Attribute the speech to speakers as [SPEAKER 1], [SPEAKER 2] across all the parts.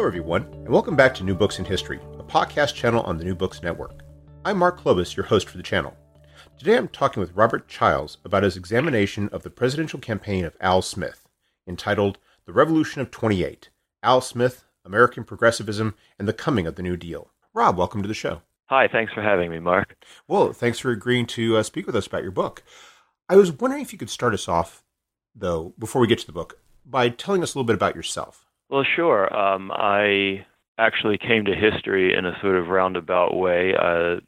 [SPEAKER 1] Hello, everyone, and welcome back to New Books in History, a podcast channel on the New Books Network. I'm Mark Klobas, your host for the channel. Today I'm talking with Robert Chiles about his examination of the presidential campaign of Al Smith, entitled The Revolution of 28 Al Smith, American Progressivism, and the Coming of the New Deal. Rob, welcome to the show.
[SPEAKER 2] Hi, thanks for having me, Mark.
[SPEAKER 1] Well, thanks for agreeing to uh, speak with us about your book. I was wondering if you could start us off, though, before we get to the book, by telling us a little bit about yourself.
[SPEAKER 2] Well, sure. Um, I actually came to history in a sort of roundabout way. Uh,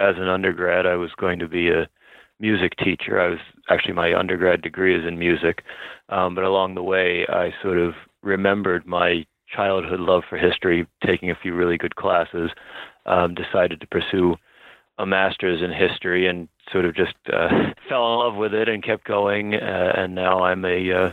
[SPEAKER 2] as an undergrad, I was going to be a music teacher. I was actually my undergrad degree is in music, um, but along the way, I sort of remembered my childhood love for history, taking a few really good classes. Um, decided to pursue a master's in history and sort of just uh, fell in love with it and kept going. Uh, and now I'm a uh,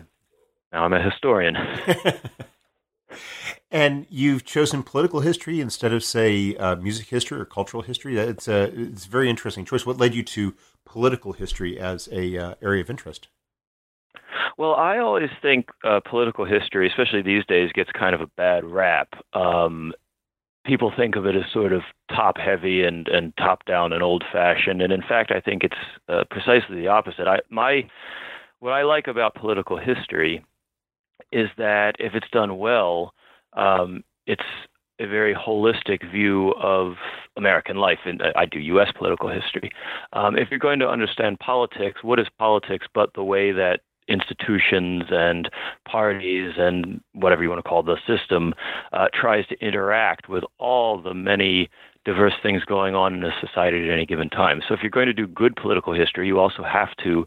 [SPEAKER 2] now I'm a historian.
[SPEAKER 1] and you've chosen political history instead of, say, uh, music history or cultural history. It's a it's a very interesting choice. What led you to political history as a uh, area of interest?
[SPEAKER 2] Well, I always think uh, political history, especially these days, gets kind of a bad rap. Um, people think of it as sort of top heavy and, and top down and old fashioned, and in fact, I think it's uh, precisely the opposite. I my what I like about political history is that if it's done well, um, it's a very holistic view of American life, and I do U.S. political history. Um, if you're going to understand politics, what is politics but the way that institutions and parties and whatever you want to call the system uh, tries to interact with all the many diverse things going on in a society at any given time. So if you're going to do good political history, you also have to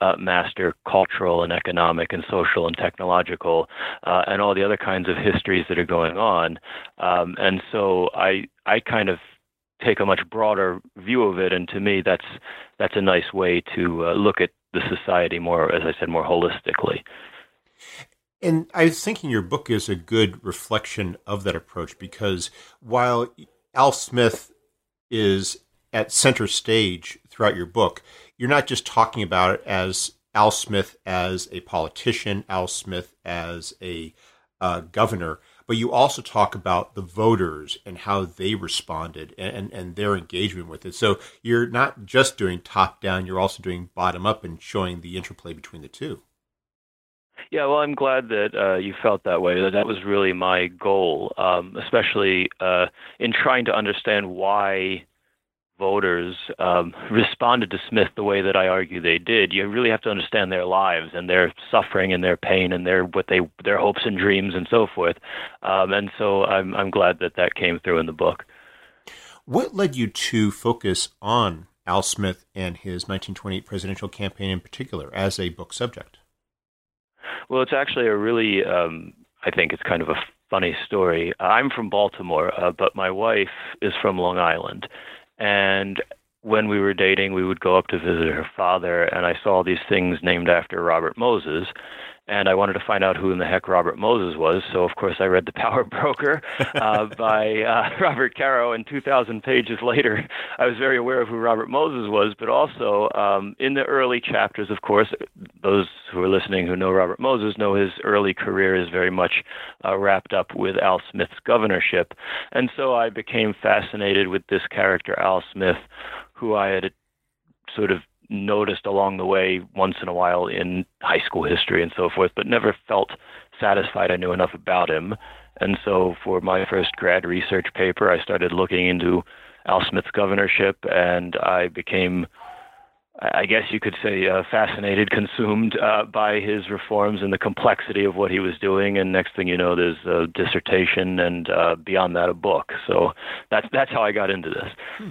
[SPEAKER 2] uh, master cultural and economic and social and technological uh, and all the other kinds of histories that are going on. Um, and so I I kind of take a much broader view of it, and to me that's that's a nice way to uh, look at the society more, as I said, more holistically.
[SPEAKER 1] And I was thinking your book is a good reflection of that approach because while Al Smith is at center stage throughout your book, you're not just talking about it as Al Smith as a politician, Al Smith as a uh, governor, but you also talk about the voters and how they responded and, and their engagement with it. So you're not just doing top down, you're also doing bottom up and showing the interplay between the two.
[SPEAKER 2] Yeah, well, I'm glad that uh, you felt that way. That that was really my goal, um, especially uh, in trying to understand why voters um, responded to Smith the way that I argue they did. You really have to understand their lives and their suffering and their pain and their what they their hopes and dreams and so forth. Um, and so I'm I'm glad that that came through in the book.
[SPEAKER 1] What led you to focus on Al Smith and his 1928 presidential campaign in particular as a book subject?
[SPEAKER 2] Well, it's actually a really um, I think it's kind of a funny story. I'm from Baltimore, uh, but my wife is from Long Island and when we were dating, we would go up to visit her father, and I saw these things named after Robert Moses and I wanted to find out who in the heck Robert Moses was. So, of course, I read The Power Broker uh, by uh, Robert Caro, and 2,000 pages later, I was very aware of who Robert Moses was. But also, um, in the early chapters, of course, those who are listening who know Robert Moses know his early career is very much uh, wrapped up with Al Smith's governorship. And so I became fascinated with this character, Al Smith, who I had sort of noticed along the way once in a while in high school history and so forth, but never felt satisfied I knew enough about him. And so for my first grad research paper, I started looking into Al Smith's governorship, and I became, I guess you could say, uh, fascinated, consumed uh, by his reforms and the complexity of what he was doing. And next thing you know, there's a dissertation, and uh, beyond that, a book. So that's that's how I got into this. Hmm.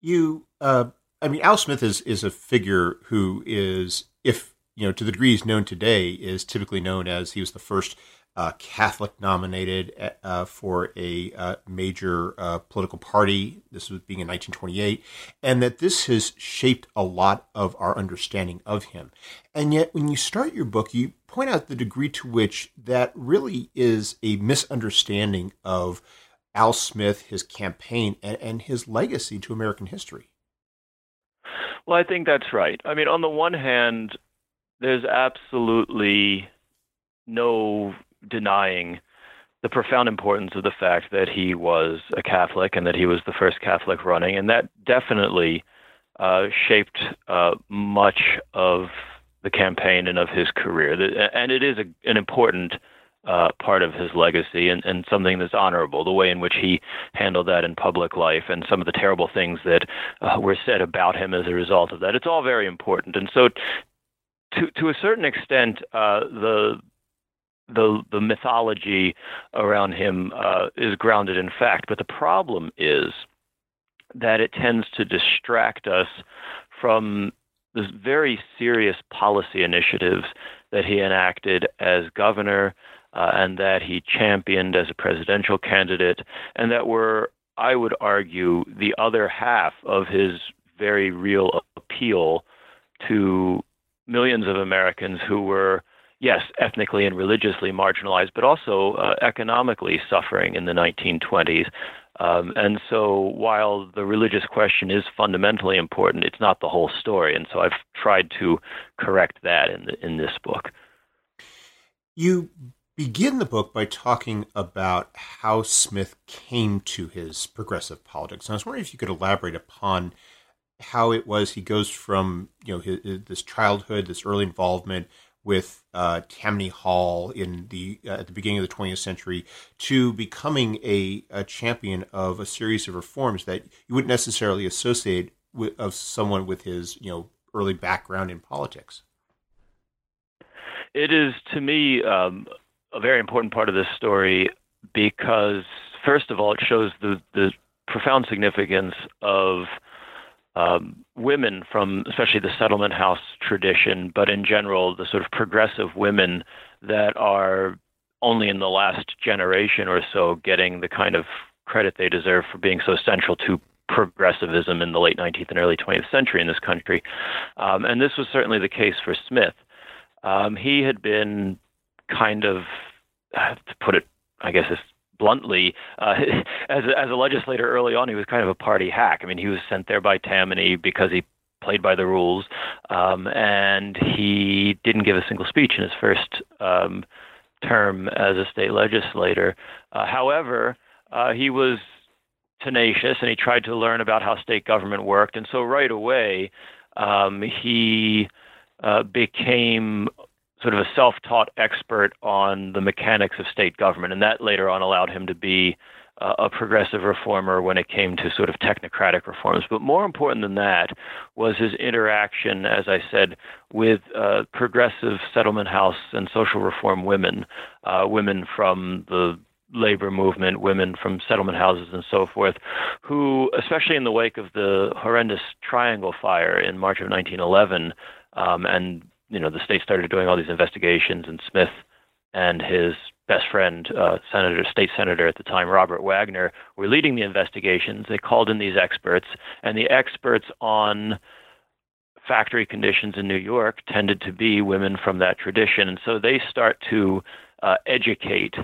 [SPEAKER 1] You uh, I mean, Al Smith is is a figure who is, if you know, to the degree he's known today, is typically known as he was the first uh, Catholic nominated uh, for a uh, major uh, political party. This was being in 1928, and that this has shaped a lot of our understanding of him. And yet, when you start your book, you point out the degree to which that really is a misunderstanding of Al Smith, his campaign, and, and his legacy to American history.
[SPEAKER 2] Well, I think that's right. I mean, on the one hand, there's absolutely no denying the profound importance of the fact that he was a Catholic and that he was the first Catholic running, and that definitely uh, shaped uh, much of the campaign and of his career. And it is a, an important uh, part of his legacy and, and something that's honorable, the way in which he handled that in public life and some of the terrible things that uh, were said about him as a result of that. It's all very important. And so, to, to a certain extent, uh, the the the mythology around him uh, is grounded in fact, but the problem is that it tends to distract us from the very serious policy initiatives that he enacted as governor uh, and that he championed as a presidential candidate, and that were, I would argue, the other half of his very real appeal to millions of Americans who were, yes, ethnically and religiously marginalized, but also uh, economically suffering in the 1920s. Um, and so, while the religious question is fundamentally important, it's not the whole story. And so, I've tried to correct that in the, in this book.
[SPEAKER 1] You begin the book by talking about how Smith came to his progressive politics. And I was wondering if you could elaborate upon how it was he goes from you know his, his, this childhood, this early involvement with uh, Tammany Hall in the uh, at the beginning of the 20th century to becoming a, a champion of a series of reforms that you wouldn't necessarily associate with of someone with his you know early background in politics.
[SPEAKER 2] It is to me um, a very important part of this story because, first of all, it shows the, the profound significance of um, women from, especially the settlement house tradition, but in general, the sort of progressive women that are only in the last generation or so getting the kind of credit they deserve for being so central to progressivism in the late 19th and early 20th century in this country. Um, and this was certainly the case for Smith. Um, he had been kind of, uh, to put it, I guess, as bluntly, uh, as a, as a legislator early on, he was kind of a party hack. I mean, he was sent there by Tammany because he played by the rules, um, and he didn't give a single speech in his first um, term as a state legislator. Uh, however, uh, he was tenacious and he tried to learn about how state government worked, and so right away um, he uh, became sort of a self-taught expert on the mechanics of state government, and that later on allowed him to be uh, a progressive reformer when it came to sort of technocratic reforms. But more important than that was his interaction, as I said, with uh, progressive settlement house and social reform women, uh, women from the labor movement, women from settlement houses and so forth, who, especially in the wake of the horrendous Triangle Fire in March of 1911, um, and you know the state started doing all these investigations, and Smith and his best friend, uh, Senator, state senator at the time, Robert Wagner, were leading the investigations. They called in these experts, and the experts on factory conditions in New York tended to be women from that tradition. And so they start to uh, educate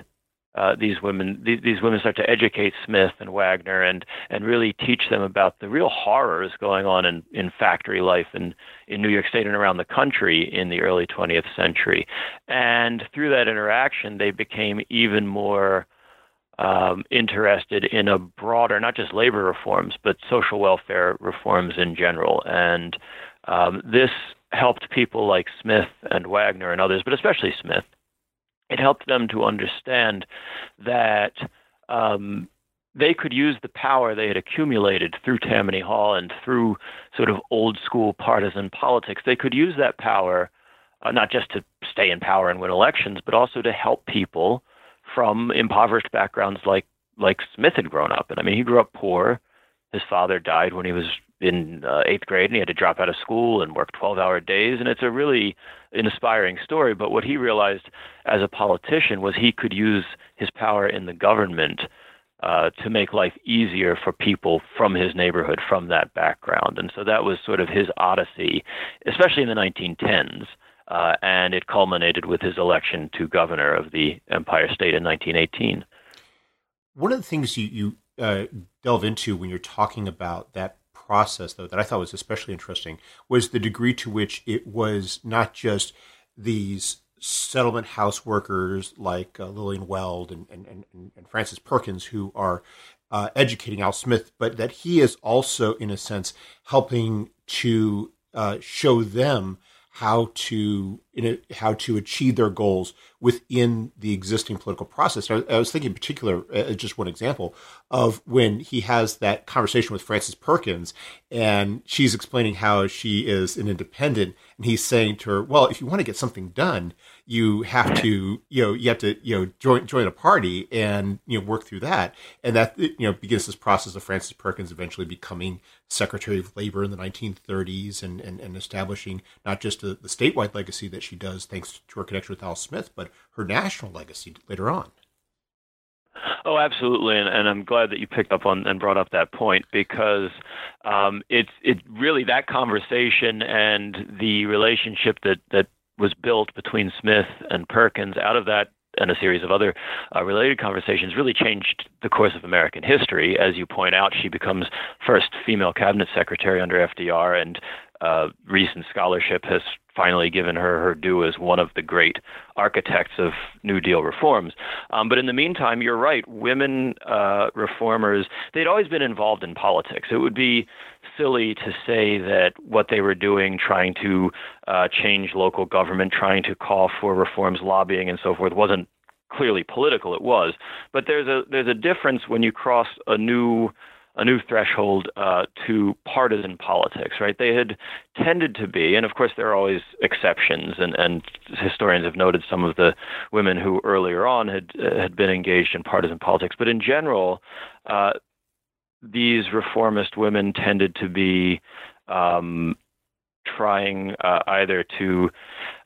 [SPEAKER 2] uh, these women. These, these, women start to educate Smith and Wagner and and really teach them about the real horrors going on in, in factory life in, in New York State and around the country in the early 20th century. And through that interaction, they became even more um, interested in a broader, not just labor reforms, but social welfare reforms in general. And um, this helped people like Smith and Wagner and others, but especially Smith. It helped them to understand that um, they could use the power they had accumulated through Tammany Hall and through sort of old school partisan politics. They could use that power uh, not just to stay in power and win elections, but also to help people from impoverished backgrounds like like Smith had grown up. And I mean, he grew up poor. His father died when he was in uh, eighth grade and he had to drop out of school and work 12 hour days. And it's a really inspiring story. But what he realized as a politician was he could use his power in the government uh, to make life easier for people from his neighborhood, from that background. And so that was sort of his odyssey, especially in the 1910s. Uh, and it culminated with his election to governor of the Empire State in 1918.
[SPEAKER 1] One of the things you, you uh, delve into when you're talking about that process, though, that I thought was especially interesting was the degree to which it was not just these settlement house workers like uh, Lillian Wald and, and, and, and, Frances Perkins who are uh, educating Al Smith, but that he is also, in a sense, helping to uh, show them how to a, how to achieve their goals within the existing political process. I, I was thinking in particular, uh, just one example of when he has that conversation with Frances Perkins, and she's explaining how she is an independent, and he's saying to her, "Well, if you want to get something done, you have to, you know, you have to, you know, join join a party and you know work through that, and that you know begins this process of Frances Perkins eventually becoming Secretary of Labor in the 1930s and and, and establishing not just the, the statewide legacy that she does thanks to her connection with Al Smith, but her national legacy later on.
[SPEAKER 2] Oh, absolutely, and, and, I'm glad that you picked up on and brought up that point because um, it's it really that conversation and the relationship that that was built between Smith and Perkins out of that and a series of other uh, related conversations really changed the course of American history. As you point out, she becomes first female cabinet secretary under FDR, and uh, recent scholarship has finally given her her due as one of the great architects of New Deal reforms. Um, but in the meantime, you're right. Women uh, reformers, they'd always been involved in politics. It would be silly to say that what they were doing, trying to uh, change local government, trying to call for reforms, lobbying, and so forth, wasn't clearly political. It was, but there's a there's a difference when you cross a new a new threshold uh, to partisan politics, right? They had tended to be, and of course there are always exceptions, and, and historians have noted some of the women who earlier on had uh, had been engaged in partisan politics, but in general, uh, these reformist women tended to be um, trying uh, either to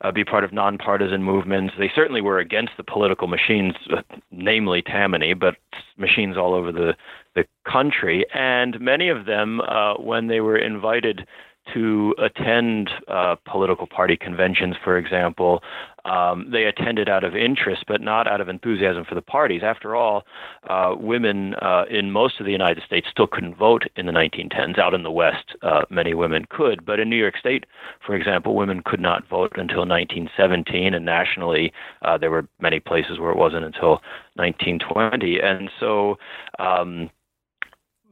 [SPEAKER 2] uh, be part of nonpartisan movements. They certainly were against the political machines, uh, namely Tammany, but machines all over the, the country. And many of them, uh, when they were invited to attend uh, political party conventions, for example, um, they attended out of interest, but not out of enthusiasm for the parties. After all, uh, women uh, in most of the United States still couldn't vote in the 1910s. Out in the West, uh, many women could, but in New York State, for example, women could not vote until 1917, and nationally, uh, there were many places where it wasn't until 1920. And so, um,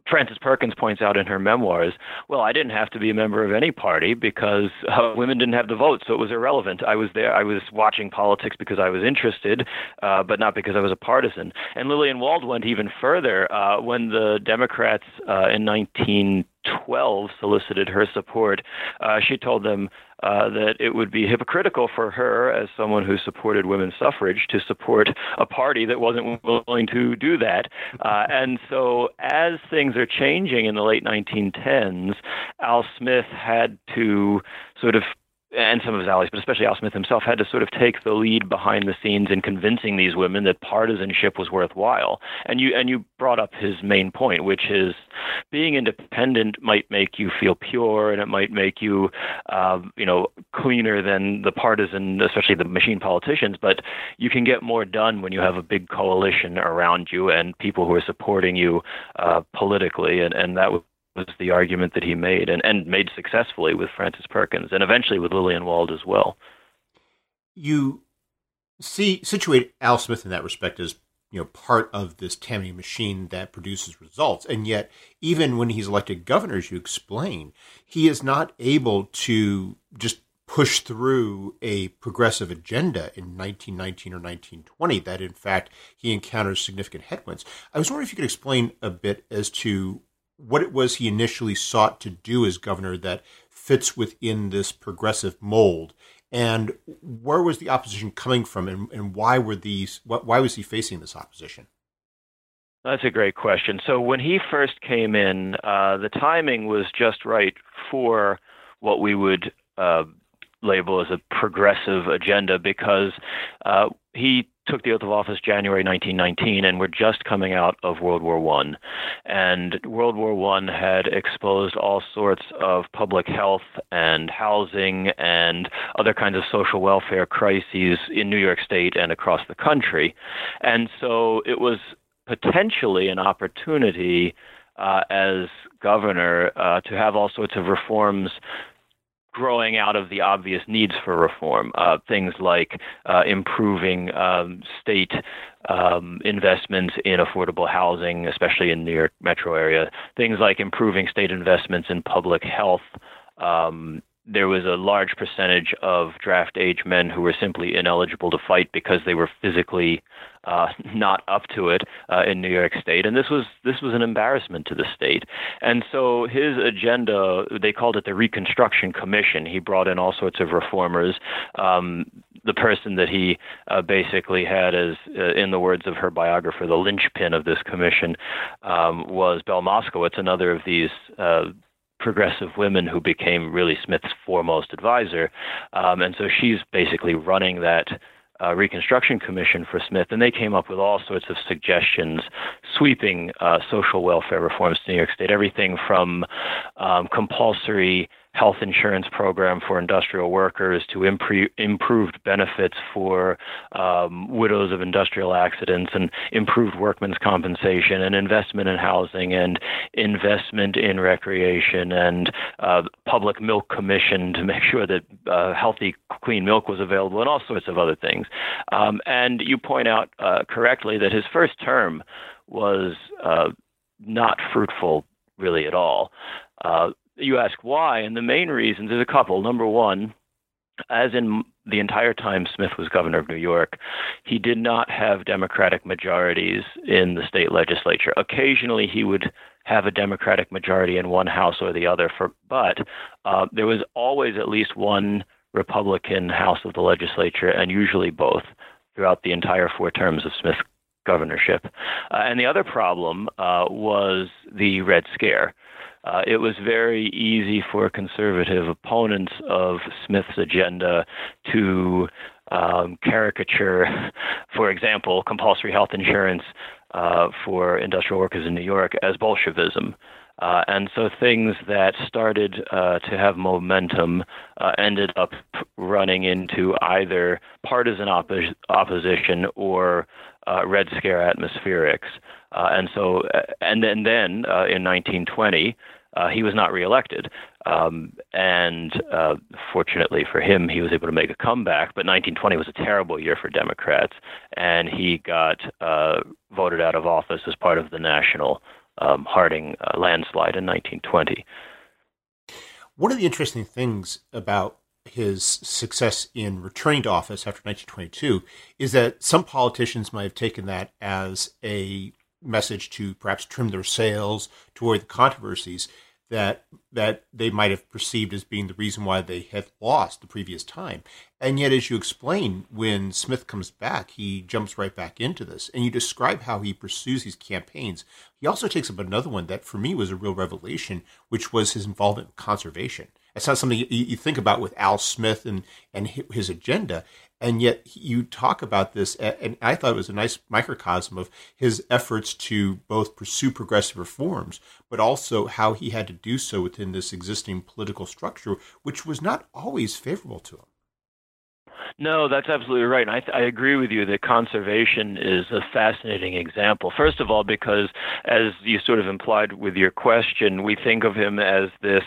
[SPEAKER 2] Frances Perkins points out in her memoirs, well, I didn't have to be a member of any party because uh, women didn't have the vote, so it was irrelevant. I was there, I was watching politics because I was interested, uh, but not because I was a partisan. And Lillian Wald went even further uh, when the Democrats uh, in 19. 12 solicited her support. Uh, she told them uh, that it would be hypocritical for her, as someone who supported women's suffrage, to support a party that wasn't willing to do that. Uh, and so, as things are changing in the late 1910s, Al Smith had to sort of and some of his allies, but especially Al Smith himself, had to sort of take the lead behind the scenes in convincing these women that partisanship was worthwhile. And you and you brought up his main point, which is being independent might make you feel pure, and it might make you, uh, you know, cleaner than the partisan, especially the machine politicians. But you can get more done when you have a big coalition around you and people who are supporting you uh, politically, and and that was was the argument that he made and, and made successfully with Frances Perkins and eventually with Lillian Wald as well.
[SPEAKER 1] You see situate Al Smith in that respect as you know part of this Tammany machine that produces results, and yet even when he's elected governor, as you explain, he is not able to just push through a progressive agenda in 1919 or 1920 that in fact he encounters significant headwinds. I was wondering if you could explain a bit as to what it was he initially sought to do as governor that fits within this progressive mold? And where was the opposition coming from and, and why were these why was he facing this opposition?
[SPEAKER 2] That's a great question. So when he first came in uh, the timing was just right for what we would uh, label as a progressive agenda because uh, he took the oath of office January 1919, and we're just coming out of World War One, and World War One had exposed all sorts of public health and housing and other kinds of social welfare crises in New York State and across the country, and so it was potentially an opportunity uh, as governor uh, to have all sorts of reforms growing out of the obvious needs for reform. Uh, things like uh, improving um, state um, investments in affordable housing, especially in New York metro area. Things like improving state investments in public health. Um, there was a large percentage of draft age men who were simply ineligible to fight because they were physically uh, not up to it uh, in New York State, and this was this was an embarrassment to the state. And so his agenda, they called it the Reconstruction Commission. He brought in all sorts of reformers. Um, the person that he uh, basically had as, uh, in the words of her biographer, the linchpin of this commission um, was Belle Moskowitz, another of these uh, progressive women who became really Smith's foremost advisor. Um, and so she's basically running that uh, Reconstruction Commission for Smith, and they came up with all sorts of suggestions, sweeping uh, social welfare reforms to New York State, everything from um, compulsory health insurance program for industrial workers to impre- improved benefits for um, widows of industrial accidents and improved workmen's compensation and investment in housing and investment in recreation and uh, public milk commission to make sure that uh, healthy, clean milk was available and all sorts of other things. Um, and you point out uh, correctly that his first term was uh, not fruitful really at all. Uh, you ask why, and the main reasons is a couple. Number one, as in the entire time Smith was governor of New York, he did not have Democratic majorities in the state legislature. Occasionally, he would have a Democratic majority in one house or the other, for, but uh, there was always at least one Republican house of the legislature, and usually both throughout the entire four terms of Smith's governorship. Uh, and the other problem uh, was the Red Scare uh, it was very easy for conservative opponents of Smith's agenda to um, caricature, for example, compulsory health insurance uh, for industrial workers in New York as Bolshevism. Uh, and so things that started uh, to have momentum uh, ended up running into either partisan oppo- opposition or uh, Red Scare atmospherics. Uh, and so, uh, and then, then in 1920, uh, he was not reelected. Um, and uh, fortunately for him, he was able to make a comeback. But 1920 was a terrible year for Democrats, and he got uh, voted out of office as part of the national um, Harding uh, landslide in 1920.
[SPEAKER 1] One of the interesting things about his success in returning to office after 1922 is that some politicians might have taken that as a message to perhaps trim their sails, to avoid the controversies that that they might have perceived as being the reason why they had lost the previous time. And yet, as you explain, when Smith comes back, he jumps right back into this. And you describe how he pursues these campaigns. He also takes up another one that for me was a real revelation, which was his involvement in conservation. It's not something you, you think about with Al Smith and and his agenda. And yet you talk about this, and I thought it was a nice microcosm of his efforts to both pursue progressive reforms, but also how he had to do so within this existing political structure, which was not always favorable to him.
[SPEAKER 2] No, that's absolutely right. And I, I agree with you that conservation is a fascinating example. First of all, because as you sort of implied with your question, we think of him as this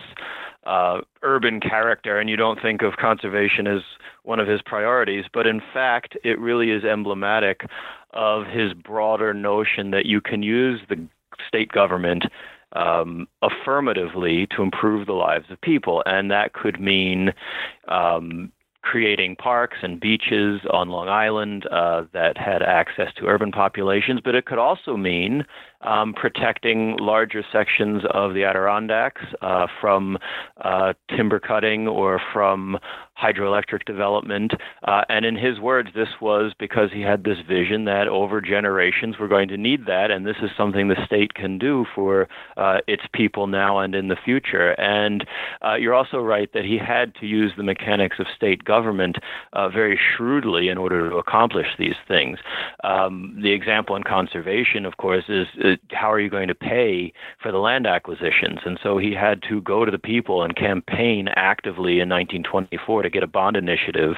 [SPEAKER 2] uh, urban character, and you don't think of conservation as one of his priorities. But in fact, it really is emblematic of his broader notion that you can use the state government um, affirmatively to improve the lives of people, and that could mean um, creating parks and beaches on Long Island uh, that had access to urban populations, but it could also mean um, protecting larger sections of the Adirondacks uh, from uh, timber cutting or from hydroelectric development. Uh, and in his words, this was because he had this vision that over generations we're going to need that, and this is something the state can do for uh, its people now and in the future. And uh, you're also right that he had to use the mechanics of state government uh, very shrewdly in order to accomplish these things. Um, the example in conservation, of course, is how are you going to pay for the land acquisitions? And so he had to go to the people and campaign actively in 1924 to get a bond initiative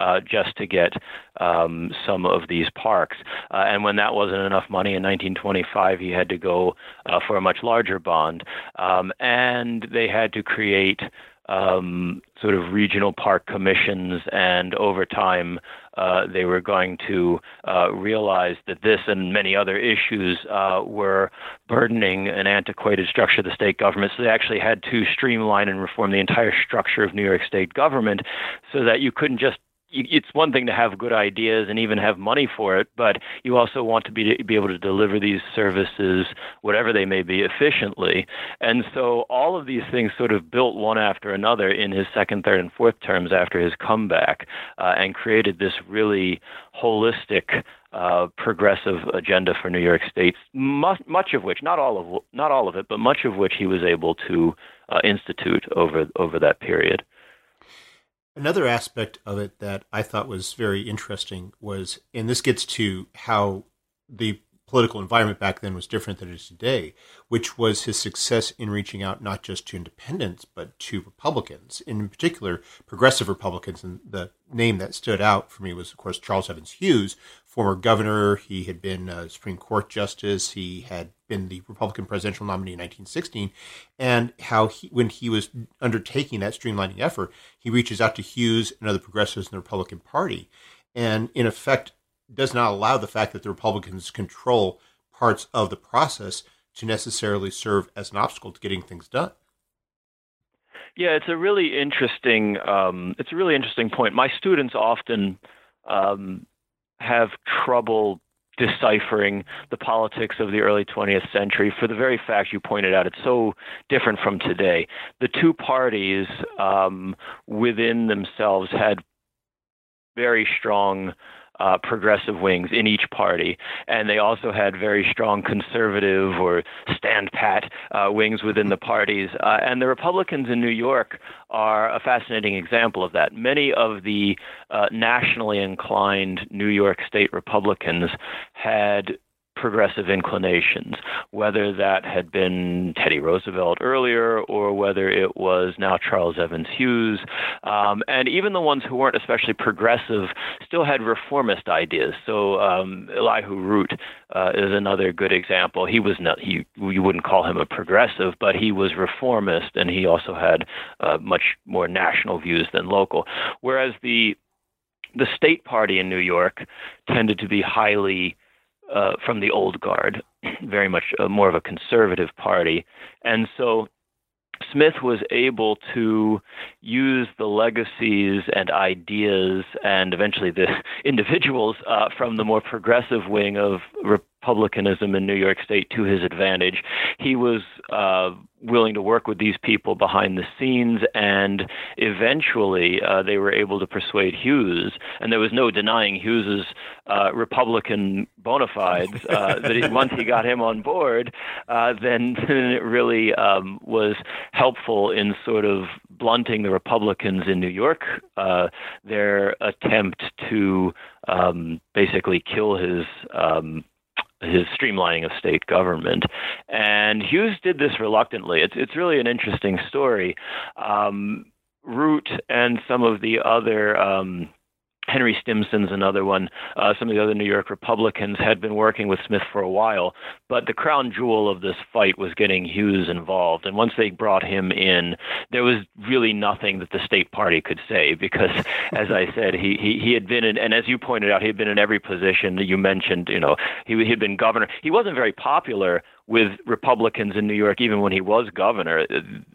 [SPEAKER 2] uh, just to get um, some of these parks. Uh, and when that wasn't enough money in 1925, he had to go uh, for a much larger bond. Um, and they had to create um, sort of regional park commissions, and over time, uh, they were going to uh, realize that this and many other issues uh, were burdening an antiquated structure of the state government. So they actually had to streamline and reform the entire structure of New York state government so that you couldn't just it's one thing to have good ideas and even have money for it, but you also want to be be able to deliver these services, whatever they may be, efficiently. And so all of these things sort of built one after another in his second, third, and fourth terms after his comeback, uh, and created this really holistic. Uh, progressive agenda for New York State, much, much of which, not all of, not all of it, but much of which he was able to uh, institute over over that period.
[SPEAKER 1] Another aspect of it that I thought was very interesting was, and this gets to how the political environment back then was different than it is today, which was his success in reaching out not just to independents, but to Republicans, in particular, progressive Republicans. And the name that stood out for me was, of course, Charles Evans Hughes, former governor. He had been a Supreme Court justice. He had been the Republican presidential nominee in 1916. And how he, when he was undertaking that streamlining effort, he reaches out to Hughes and other progressives in the Republican Party. And in effect, does not allow the fact that the Republicans control parts of the process to necessarily serve as an obstacle to getting things done.
[SPEAKER 2] Yeah, it's a really interesting. Um, it's a really interesting point. My students often um, have trouble deciphering the politics of the early 20th century for the very fact you pointed out. It's so different from today. The two parties um, within themselves had very strong uh, progressive wings in each party, and they also had very strong conservative or stand pat uh, wings within the parties. Uh, and the Republicans in New York are a fascinating example of that. Many of the uh, nationally inclined New York State Republicans had progressive inclinations, whether that had been Teddy Roosevelt earlier or whether it was now Charles Evans Hughes. Um, and even the ones who weren't especially progressive still had reformist ideas. So um, Elihu Root uh, is another good example. He was not, he, you wouldn't call him a progressive, but he was reformist and he also had uh, much more national views than local. Whereas the the state party in New York tended to be highly uh, from the old guard, very much uh, more of a conservative party. And so Smith was able to use the legacies and ideas and eventually the individuals uh, from the more progressive wing of republicanism in New York State to his advantage. He was uh, willing to work with these people behind the scenes, and eventually uh, they were able to persuade Hughes, and there was no denying Hughes's uh, Republican bona fides. Uh, that he, once he got him on board, uh, then, then it really um, was helpful in sort of blunting the Republicans in New York, uh, their attempt to um, basically kill his um, his streamlining of state government. And Hughes did this reluctantly. It's it's really an interesting story. Um, Root and some of the other um, Henry Stimson's another one. Uh, some of the other New York Republicans had been working with Smith for a while, but the crown jewel of this fight was getting Hughes involved. And once they brought him in, there was really nothing that the state party could say because, as I said, he he, he had been in, and as you pointed out, he had been in every position that you mentioned. You know, he he had been governor. He wasn't very popular with Republicans in New York, even when he was governor.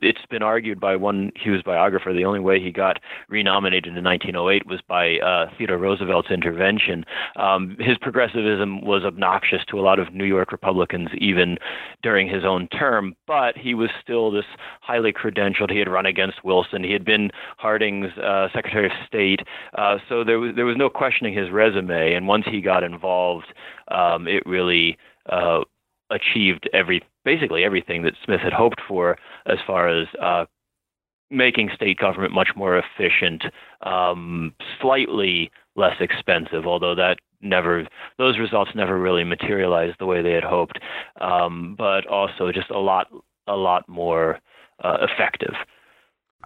[SPEAKER 2] It's been argued by one Hughes biographer the only way he got renominated in 1908 was by uh, Theodore Roosevelt's intervention. Um, his progressivism was obnoxious to a lot of New York Republicans, even during his own term, but he was still this highly credentialed. He had run against Wilson. He had been Harding's uh, Secretary of State. Uh, so there was there was no questioning his resume. And once he got involved, um, it really uh, achieved every basically everything that Smith had hoped for as far as uh, making state government much more efficient, um, slightly less expensive, although that never those results never really materialized the way they had hoped, um, but also just a lot a lot more uh, effective.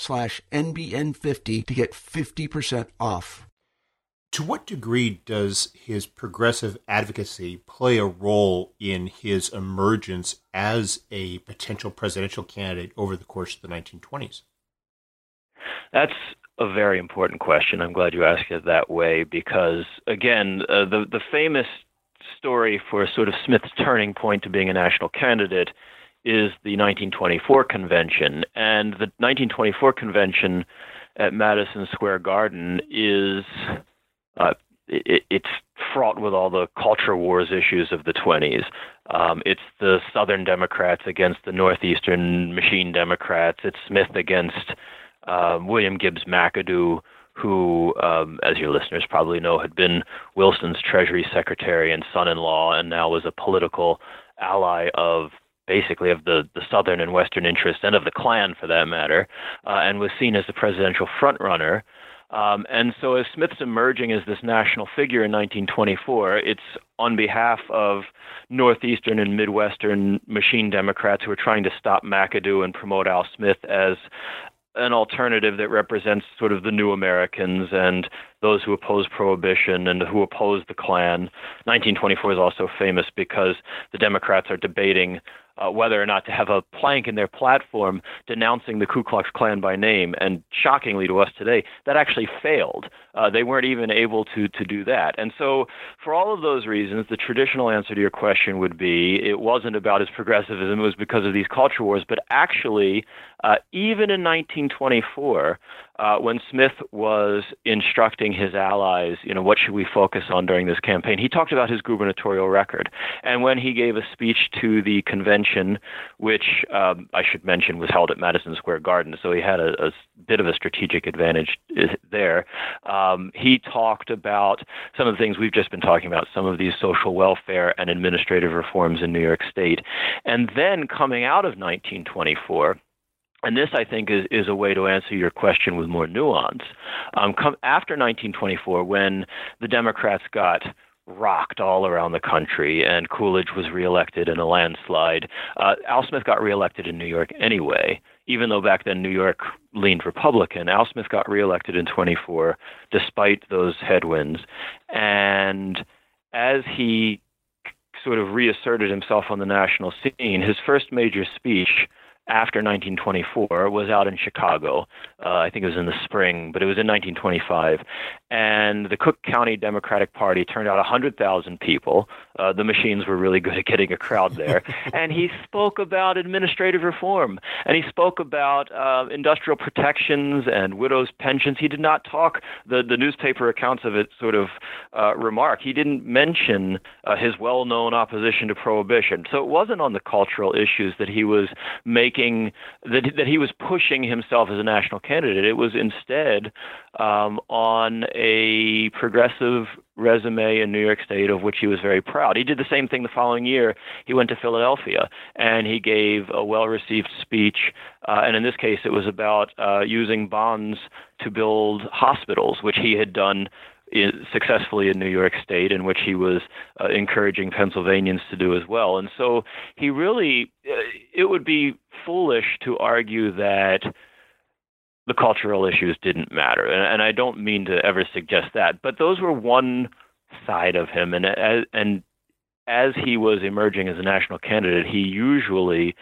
[SPEAKER 3] slash NBN50 to get 50% off.
[SPEAKER 1] To what degree does his progressive advocacy play a role in his emergence as a potential presidential candidate over the course of the 1920s?
[SPEAKER 2] That's a very important question. I'm glad you asked it that way because, again, uh, the the famous story for sort of Smith's turning point to being a national candidate is the 1924 convention. And the 1924 convention at Madison Square Garden is uh, it, it's fraught with all the culture wars issues of the 20s. Um, it's the Southern Democrats against the Northeastern Machine Democrats. It's Smith against uh, William Gibbs McAdoo, who, um, as your listeners probably know, had been Wilson's Treasury Secretary and son-in-law, and now was a political ally of basically of the, the Southern and Western interests and of the Klan for that matter, uh, and was seen as the presidential frontrunner. Um, and so, as Smith's emerging as this national figure in 1924, it's on behalf of Northeastern and Midwestern machine Democrats who are trying to stop McAdoo and promote Al Smith as an alternative that represents sort of the new Americans and those who oppose prohibition and who oppose the Klan. 1924 is also famous because the Democrats are debating uh, whether or not to have a plank in their platform denouncing the Ku Klux Klan by name. And shockingly to us today, that actually failed. Uh, they weren't even able to to do that. And so, for all of those reasons, the traditional answer to your question would be it wasn't about his progressivism; it was because of these culture wars. But actually, uh, even in 1924, uh, when Smith was instructing his allies, you know, what should we focus on during this campaign, he talked about his gubernatorial record. And when he gave a speech to the convention, which um, I should mention was held at Madison Square Garden, so he had a, a bit of a strategic advantage uh, there, um, he talked about some of the things we've just been talking about, some of these social welfare and administrative reforms in New York State. And then coming out of 1924, and this, I think, is, is a way to answer your question with more nuance. Um, come after 1924, when the Democrats got rocked all around the country, and Coolidge was reelected in a landslide. Uh, Al Smith got reelected in New York anyway, even though back then New York leaned Republican. Al Smith got reelected in 24 despite those headwinds. And as he sort of reasserted himself on the national scene, his first major speech after 1924 was out in Chicago. Uh, I think it was in the spring, but it was in 1925. And the Cook County Democratic Party turned out 100,000 people. Uh, the machines were really good at getting a crowd there. and he spoke about administrative reform, and he spoke about uh, industrial protections and widows' pensions. He did not talk, the, the newspaper accounts of it sort of uh, remark, he didn't mention uh, his well known opposition to prohibition. So it wasn't on the cultural issues that he was making, that, that he was pushing himself as a national candidate. It was instead um, on a progressive resume in New York State of which he was very proud. He did the same thing the following year. He went to Philadelphia and he gave a well received speech. Uh, and in this case, it was about uh, using bonds to build hospitals, which he had done successfully in New York State, in which he was uh, encouraging Pennsylvanians to do as well. And so he really, uh, it would be foolish to argue that the cultural issues didn't matter. And, and I don't mean to ever suggest that, but those were one side of him. And as, and as he was emerging as a national candidate, he usually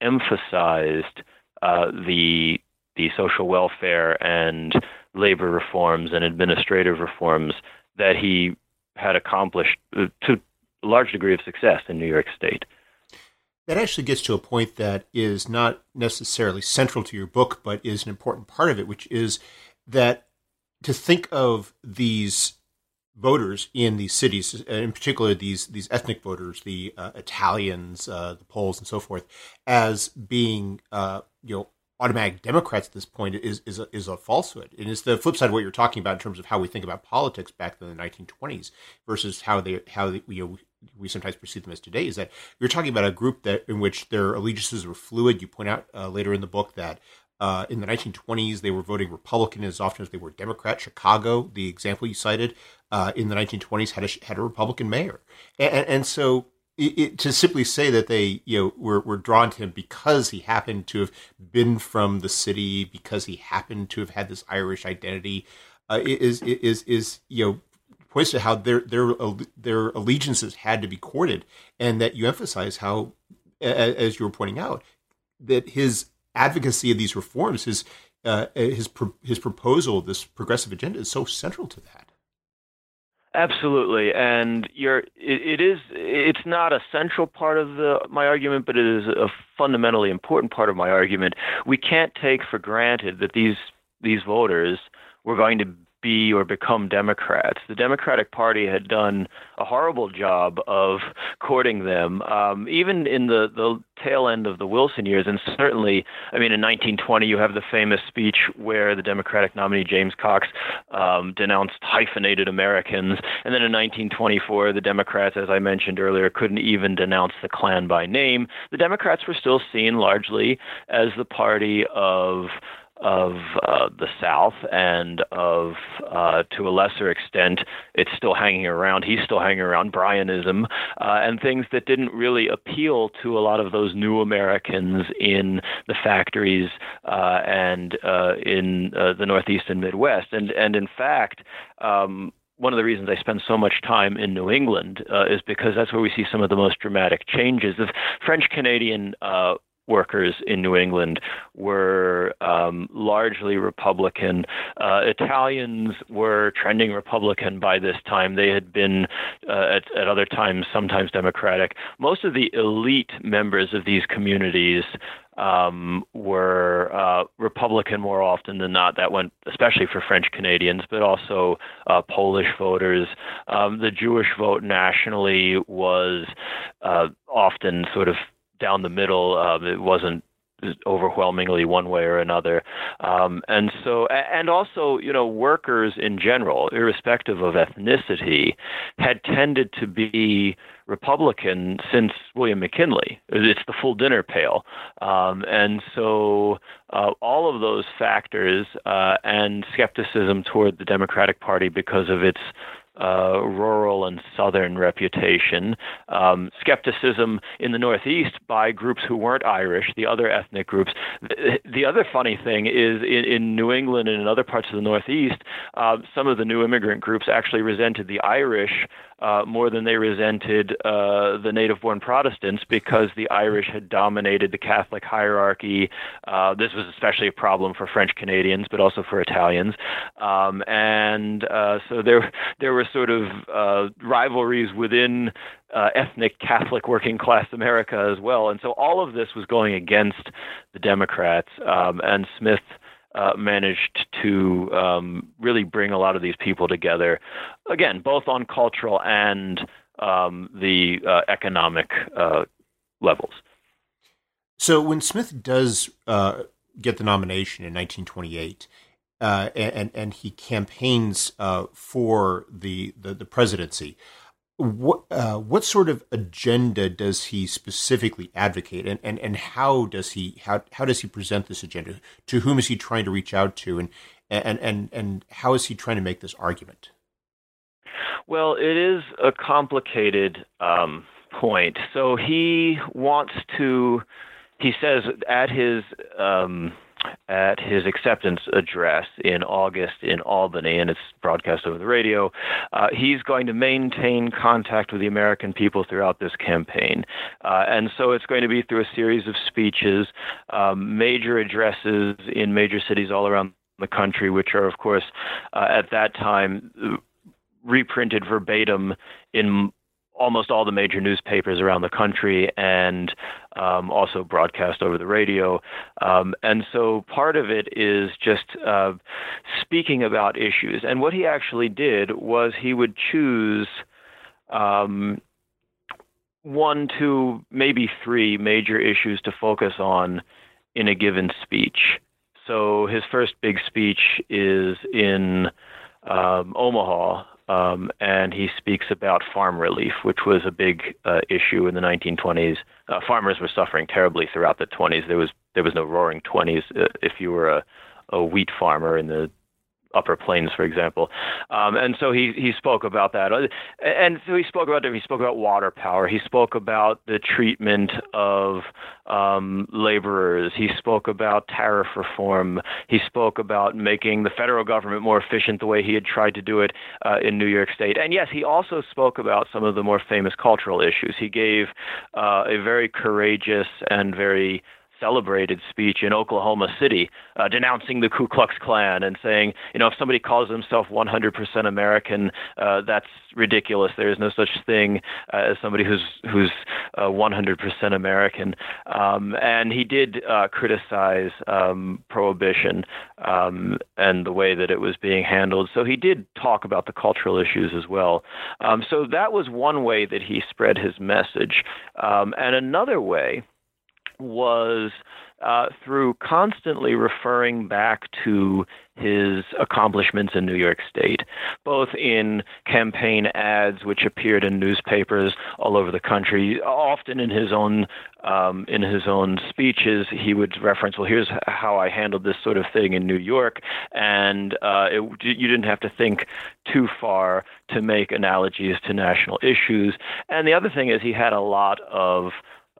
[SPEAKER 2] emphasized uh, the the social welfare and labor reforms and administrative reforms that he had accomplished uh, to a large degree of success in New York State
[SPEAKER 1] that actually gets to a point that is not necessarily central to your book, but is an important part of it, which is that to think of these voters in these cities, in particular these these ethnic voters, the uh, Italians, uh, the Poles, and so forth, as being uh, you know automatic Democrats at this point is is a, is a falsehood. And it's the flip side of what you're talking about in terms of how we think about politics back in the 1920s versus how they how they, you know we sometimes perceive them as today is that you're talking about a group that in which their allegiances were fluid. You point out uh, later in the book that uh, in the 1920s they were voting Republican as often as they were Democrat. Chicago, the example you cited, uh, in the 1920s had a had a Republican mayor, and, and so. It, it, to simply say that they, you know, were, were drawn to him because he happened to have been from the city, because he happened to have had this Irish identity, uh, is is is you know points to how their their their allegiances had to be courted, and that you emphasize how, as you were pointing out, that his advocacy of these reforms, his uh, his his proposal, this progressive agenda, is so central to that.
[SPEAKER 2] Absolutely, and you're it, it is it's not a central part of the my argument, but it is a fundamentally important part of my argument. We can't take for granted that these these voters were going to be or become Democrats. The Democratic Party had done a horrible job of courting them, um, even in the, the tail end of the Wilson years. And certainly, I mean, in 1920, you have the famous speech where the Democratic nominee James Cox um, denounced hyphenated Americans. And then in 1924, the Democrats, as I mentioned earlier, couldn't even denounce the Klan by name. The Democrats were still seen largely as the party of of uh, the South and of, uh, to a lesser extent, it's still hanging around. He's still hanging around Bryanism uh, and things that didn't really appeal to a lot of those new Americans in the factories uh, and uh, in uh, the Northeast and Midwest. And and in fact. Um, one of the reasons I spend so much time in New England uh, is because that's where we see some of the most dramatic changes. The French Canadian uh, workers in New England were um, largely Republican. Uh, Italians were trending Republican by this time. They had been, uh, at, at other times, sometimes Democratic. Most of the elite members of these communities um, were uh, Republican more often than not. That went especially for French Canadians, but also uh, Polish voters. Um, the Jewish vote nationally was uh, often sort of down the middle. Um, it wasn't overwhelmingly one way or another. Um, and so, and also, you know, workers in general, irrespective of ethnicity, had tended to be Republican since William McKinley. It's the full dinner pail. Um, and so, uh, all of those factors uh, and skepticism toward the Democratic Party because of its uh, rural and southern reputation. Um, skepticism in the Northeast by groups who weren't Irish, the other ethnic groups. The, the other funny thing is in, in, New England and in other parts of the Northeast, uh, some of the new immigrant groups actually resented the Irish uh, more than they resented uh, the native-born Protestants because the Irish had dominated the Catholic hierarchy. Uh, this was especially a problem for French Canadians, but also for Italians. Um, and uh, so there, there were sort of uh, rivalries within uh, ethnic Catholic working class America as well. And so all of this was going against the Democrats. Um, and Smith uh, managed to um, really bring a lot of these people together, again, both on cultural and um, the uh, economic uh, levels.
[SPEAKER 1] So when Smith does uh, get the nomination in 1928, uh, and and he campaigns uh, for the, the, the presidency what uh, what sort of agenda does he specifically advocate, and, and, and how does he how how does he present this agenda? To whom is he trying to reach out to, and and and and how is he trying to make this argument?
[SPEAKER 2] Well, it is a complicated um, point. So he wants to. He says at his um, at his acceptance address in August in Albany, and it's broadcast over the radio. Uh, he's going to maintain contact with the American people throughout this campaign. Uh, and so it's going to be through a series of speeches, um, major addresses in major cities all around the country, which are, of course, uh, at that time reprinted verbatim in almost all the major newspapers around the country and um, also broadcast over the radio. Um, and so part of it is just uh, speaking about issues. And what he actually did was he would choose. Um, one, two, maybe three major issues to focus on in a given speech. So his first big speech is in um, Omaha um, and he speaks about farm relief, which was a big uh, issue in the 1920s. Uh, farmers were suffering terribly throughout the 20s. There was there was no Roaring 20s uh, if you were a, a wheat farmer in the Upper Plains, for example. Um, and so he he spoke about that, and so he spoke about he spoke about water power. He spoke about the treatment of um, laborers. He spoke about tariff reform. He spoke about making the federal government more efficient the way he had tried to do it uh, in New York State. And yes, he also spoke about some of the more famous cultural issues. He gave uh, a very courageous and very celebrated speech in Oklahoma City uh, denouncing the Ku Klux Klan and saying, you know, if somebody calls himself 100% American, uh, that's ridiculous. There is no such thing uh, as somebody who's who's 100% uh, American. Um, and he did uh, criticize um, prohibition um, and the way that it was being handled. So he did talk about the cultural issues as well. Um, so that was one way that he spread his message. Um, and another way was uh, through constantly referring back to his accomplishments in New York State, both in campaign ads which appeared in newspapers all over the country. Often in his own um, in his own speeches, he would reference, "Well, here's how I handled this sort of thing in New York," and uh, it, you didn't have to think too far to make analogies to national issues. And the other thing is, he had a lot of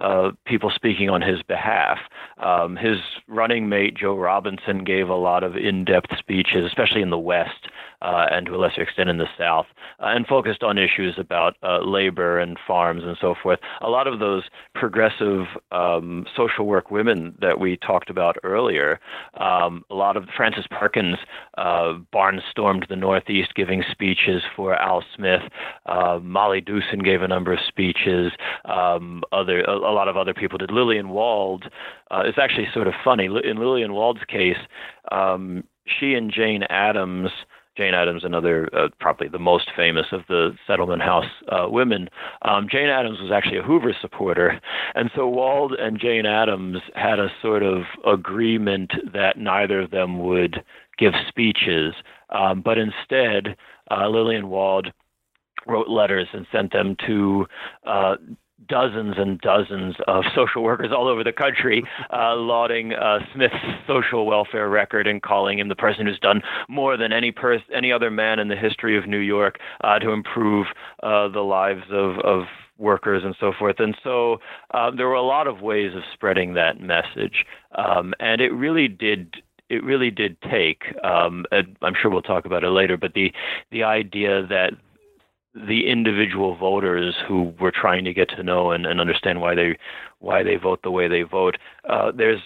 [SPEAKER 2] uh, people speaking on his behalf. Um, his running mate, Joe Robinson, gave a lot of in depth speeches, especially in the West, uh, and to a lesser extent in the South, uh, and focused on issues about uh, labor and farms and so forth. A lot of those progressive um, social work women that we talked about earlier, um, a lot of Frances Perkins uh, barnstormed the Northeast giving speeches for Al Smith. Uh, Molly Dewson gave a number of speeches. Um, other a, a, lot of other people did. Lillian Wald. Uh, it's actually sort of funny. In Lillian Wald's case, um, she and Jane Addams Jane Addams, another uh, probably the most famous of the Settlement House uh, women. Um, Jane Addams was actually a Hoover supporter, and so Wald and Jane Addams had a sort of agreement that neither of them would give speeches, um, but instead uh, Lillian Wald wrote letters and sent them to uh, dozens and dozens of social workers all over the country uh, lauding uh, Smith's social welfare record and calling him the person who's done more than any pers- any other man in the history of New York uh, to improve uh, the lives of, of workers and so forth. And so uh, there were a lot of ways of spreading that message, um, and it really did it really did take. Um, I'm sure we'll talk about it later, but the the idea that the individual voters who were trying to get to know and, and understand why they why they vote the way they vote, uh, there's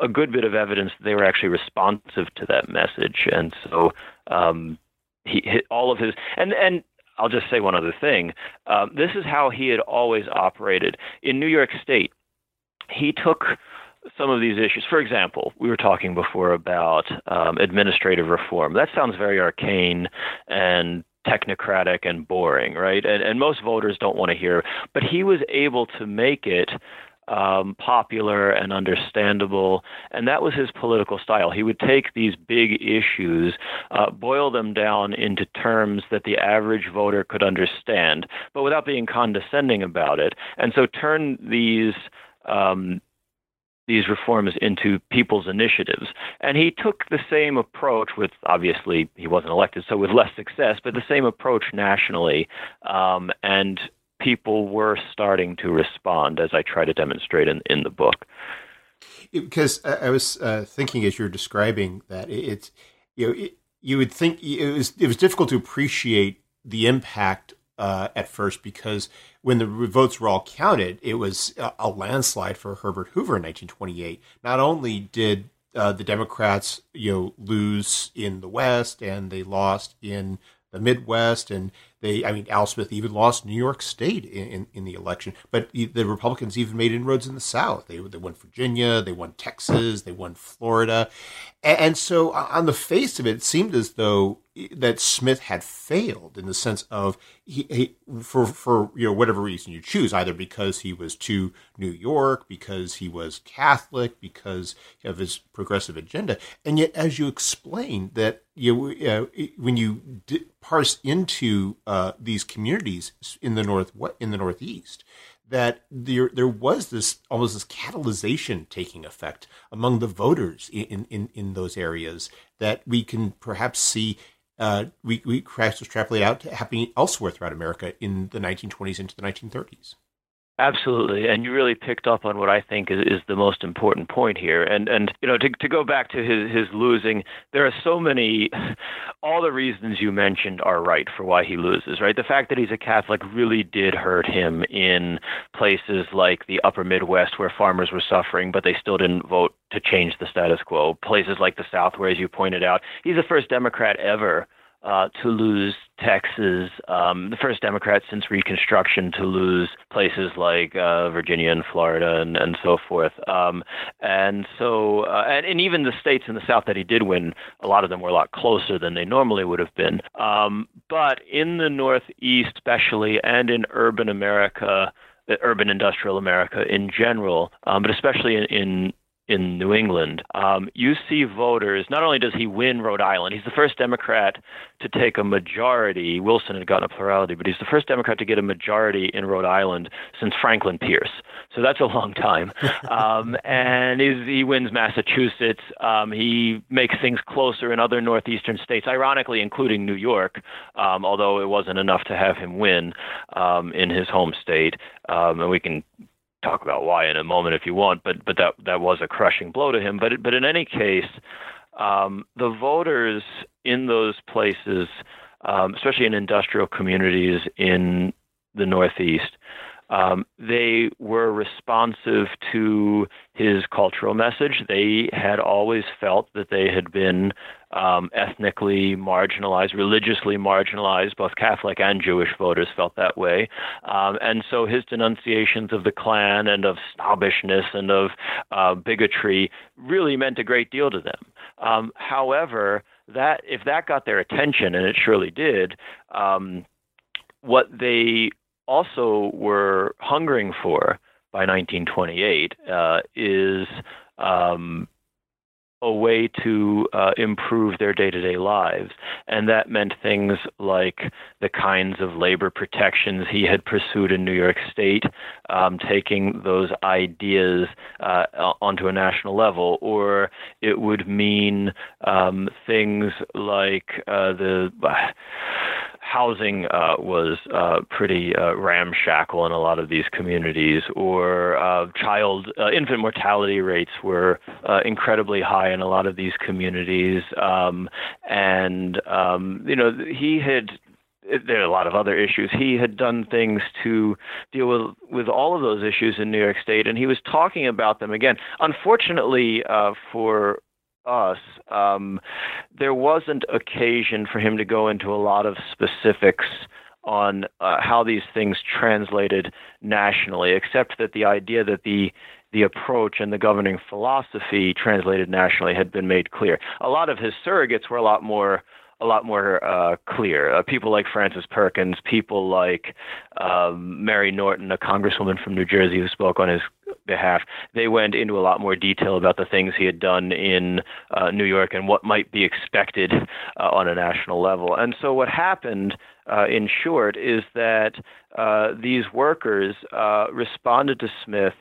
[SPEAKER 2] a good bit of evidence they were actually responsive to that message, and so um, he all of his and and I'll just say one other thing. Um, this is how he had always operated in New York State. He took some of these issues. For example, we were talking before about um, administrative reform. That sounds very arcane and technocratic and boring, right? And, and most voters don't want to hear. But he was able to make it um, popular and understandable, and that was his political style. He would take these big issues, uh, boil them down into terms that the average voter could understand, but without being condescending about it, and so turn these um, these reforms into people's initiatives. And he took the same approach with, obviously, he wasn't elected, so with less success, but the same approach nationally. Um, and people were starting to respond, as I try to demonstrate in, in the book.
[SPEAKER 1] Because I was uh, thinking as you're describing that it's, you know, it, you would think it was it was difficult to appreciate the impact uh, at first because when the votes were all counted, it was a landslide for Herbert Hoover in 1928. Not only did uh, the Democrats, you know, lose in the West and they lost in the Midwest, and they, I mean, Al Smith even lost New York State in, in, in, the election. But the Republicans even made inroads in the South. They, they won Virginia, they won Texas, they won Florida. And, and so, on the face of it, it seemed as though that Smith had failed in the sense of he, he, for for you know whatever reason you choose, either because he was too New York, because he was Catholic, because of his progressive agenda, and yet as you explained that you uh, when you parse into uh, these communities in the north in the Northeast, that there there was this almost this catalyzation taking effect among the voters in in, in those areas that we can perhaps see uh, we, we perhaps extrapolate out to happening elsewhere throughout America in the 1920s into the 1930s.
[SPEAKER 2] Absolutely, and you really picked up on what I think is, is the most important point here. And and you know to to go back to his his losing, there are so many. All the reasons you mentioned are right for why he loses. Right, the fact that he's a Catholic really did hurt him in places like the Upper Midwest where farmers were suffering, but they still didn't vote to change the status quo. Places like the South, where as you pointed out, he's the first Democrat ever uh, to lose Texas, um, the first Democrat since Reconstruction to lose places like uh, Virginia and Florida and, and so forth. Um, and so, uh, and, and even the states in the South that he did win, a lot of them were a lot closer than they normally would have been. Um, but in the Northeast, especially, and in urban America, uh, urban industrial America in general, um, but especially in, in in New England, um, you see voters. Not only does he win Rhode Island, he's the first Democrat to take a majority. Wilson had gotten a plurality, but he's the first Democrat to get a majority in Rhode Island since Franklin Pierce. So that's a long time. um, and he wins Massachusetts. Um, he makes things closer in other northeastern states, ironically, including New York, um, although it wasn't enough to have him win um, in his home state. Um, and we can talk about why in a moment if you want, but but that that was a crushing blow to him. But but in any case, um, the voters in those places, um, especially in industrial communities in the Northeast, um, they were responsive to his cultural message. They had always felt that they had been um, ethnically marginalized, religiously marginalized. Both Catholic and Jewish voters felt that way. Um, and so his denunciations of the Klan and of snobbishness and of uh, bigotry really meant a great deal to them. Um, however, that if that got their attention, and it surely did, um, what they also were hungering for by 1928 uh, is um, a way to uh, improve their day to day lives. And that meant things like the kinds of labor protections he had pursued in New York State, um, taking those ideas uh, onto a national level. Or it would mean um, things like uh, the housing uh, was uh, pretty uh, ramshackle in a lot of these communities, or uh, child uh, infant mortality rates were uh, incredibly high in a lot of these communities, um, and um, you know he had there are a lot of other issues. He had done things to deal with with all of those issues in New York State, and he was talking about them again. Unfortunately, uh, for us, um, there wasn't occasion for him to go into a lot of specifics on uh, how these things translated nationally, except that the idea that the the approach and the governing philosophy translated nationally had been made clear. A lot of his surrogates were a lot more a lot more uh, clear. Uh, people like Frances Perkins, people like um, Mary Norton, a congresswoman from New Jersey who spoke on his behalf, they went into a lot more detail about the things he had done in uh, New York and what might be expected uh, on a national level. And so what happened, uh, in short, is that uh, these workers responded to Smith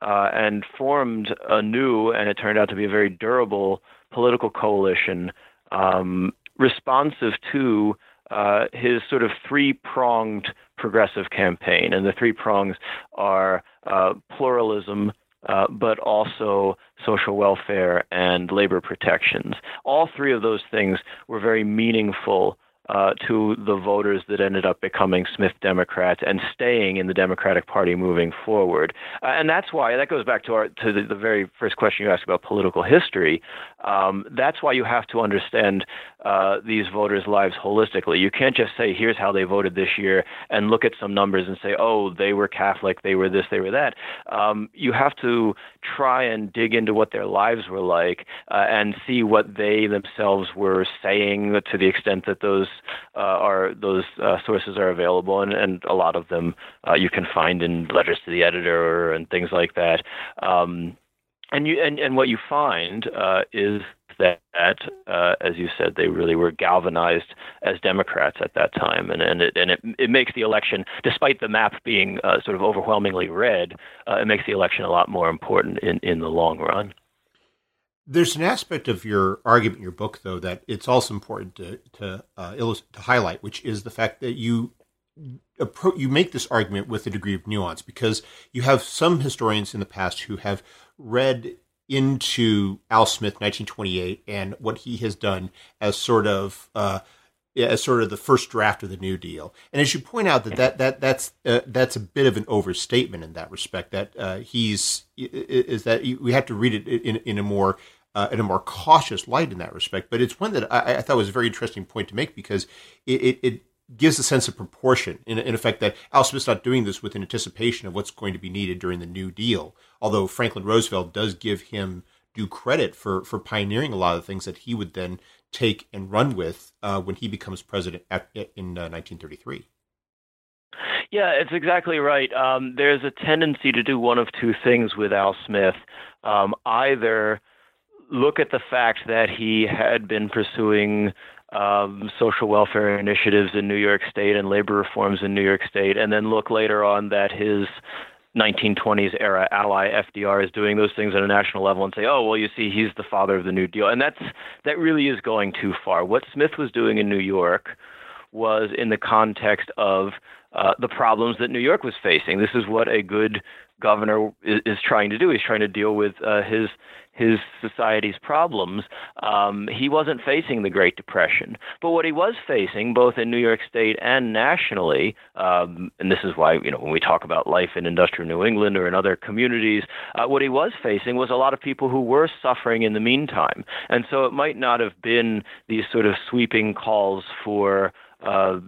[SPEAKER 2] and formed a new, and it turned out to be a very durable political coalition um, responsive to uh, his sort of three pronged progressive campaign. And the three prongs are uh, pluralism, uh, but also social welfare and labor protections. All three of those things were very meaningful uh, to the voters that ended up becoming Smith Democrats and staying in the Democratic Party moving forward. Uh, and that's why that goes back to our to the, the very first question you asked about political history. Um, that's why you have to understand uh, these voters' lives holistically. You can't just say, "Here's how they voted this year," and look at some numbers and say, "Oh, they were Catholic, they were this, they were that." Um, you have to try and dig into what their lives were like uh, and see what they themselves were saying to the extent that those uh, are those uh, sources are available, and, and a lot of them uh, you can find in letters to the editor and things like that. Um, and you and, and what you find uh, is that, uh, as you said, they really were galvanized as Democrats at that time, and and it and it, it makes the election, despite the map being uh, sort of overwhelmingly red, uh, it makes the election a lot more important in in the long run.
[SPEAKER 1] There's an aspect of your argument in your book, though, that it's also important to to, uh, illust- to highlight, which is the fact that you you make this argument with a degree of nuance because you have some historians in the past who have read into Al Smith, 1928, and what he has done as sort of uh, as sort of the first draft of the New Deal. And as you point out, that that, that that's uh, that's a bit of an overstatement in that respect. That uh, he's is that we have to read it in in a more uh, in a more cautious light in that respect. But it's one that I, I, thought was a very interesting point to make because it, it, it gives a sense of proportion in, in effect that Al Smith's not doing this with an anticipation of what's going to be needed during the New Deal. Although Franklin Roosevelt does give him due credit for, for pioneering a lot of the things that he would then take and run with uh, when he becomes president at, in uh, 1933.
[SPEAKER 2] Yeah, it's exactly right. Um, there's a tendency to do one of two things with Al Smith. Um, either look at the fact that he had been pursuing um, social welfare initiatives in New York State and labor reforms in New York State, and then look later on that his 1920s era ally FDR is doing those things at a national level and say, oh, well, you see, he's the father of the New Deal. And that's, that really is going too far. What Smith was doing in New York was in the context of uh, the problems that New York was facing. This is what a good governor is, is trying to do. He's trying to deal with uh, his his society's problems. Um, he wasn't facing the Great Depression, but what he was facing, both in New York State and nationally, um, and this is why you know when we talk about life in industrial New England or in other communities, uh, what he was facing was a lot of people who were suffering in the meantime, and so it might not have been these sort of sweeping calls for. Uh,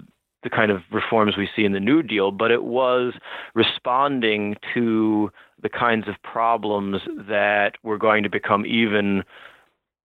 [SPEAKER 2] the kind of reforms we see in the New Deal, but it was responding to the kinds of problems that were going to become even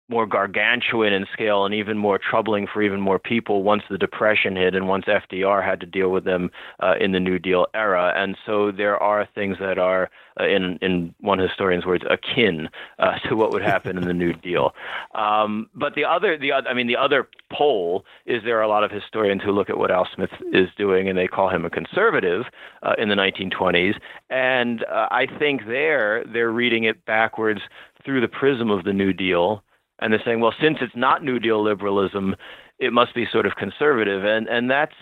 [SPEAKER 2] more gargantuan in scale and even more troubling for even more people once the Depression hit and once FDR had to deal with them uh, in the New Deal era. And so there are things that are, uh, in in one historian's words, akin uh, to what would happen in the New Deal. Um, but the other, the other, I mean, the other pole is there are a lot of historians who look at what Al Smith is doing and they call him a conservative uh, in the 1920s. And uh, I think there they're reading it backwards through the prism of the New Deal and they're saying, well, since it's not New Deal liberalism, it must be sort of conservative, and and that's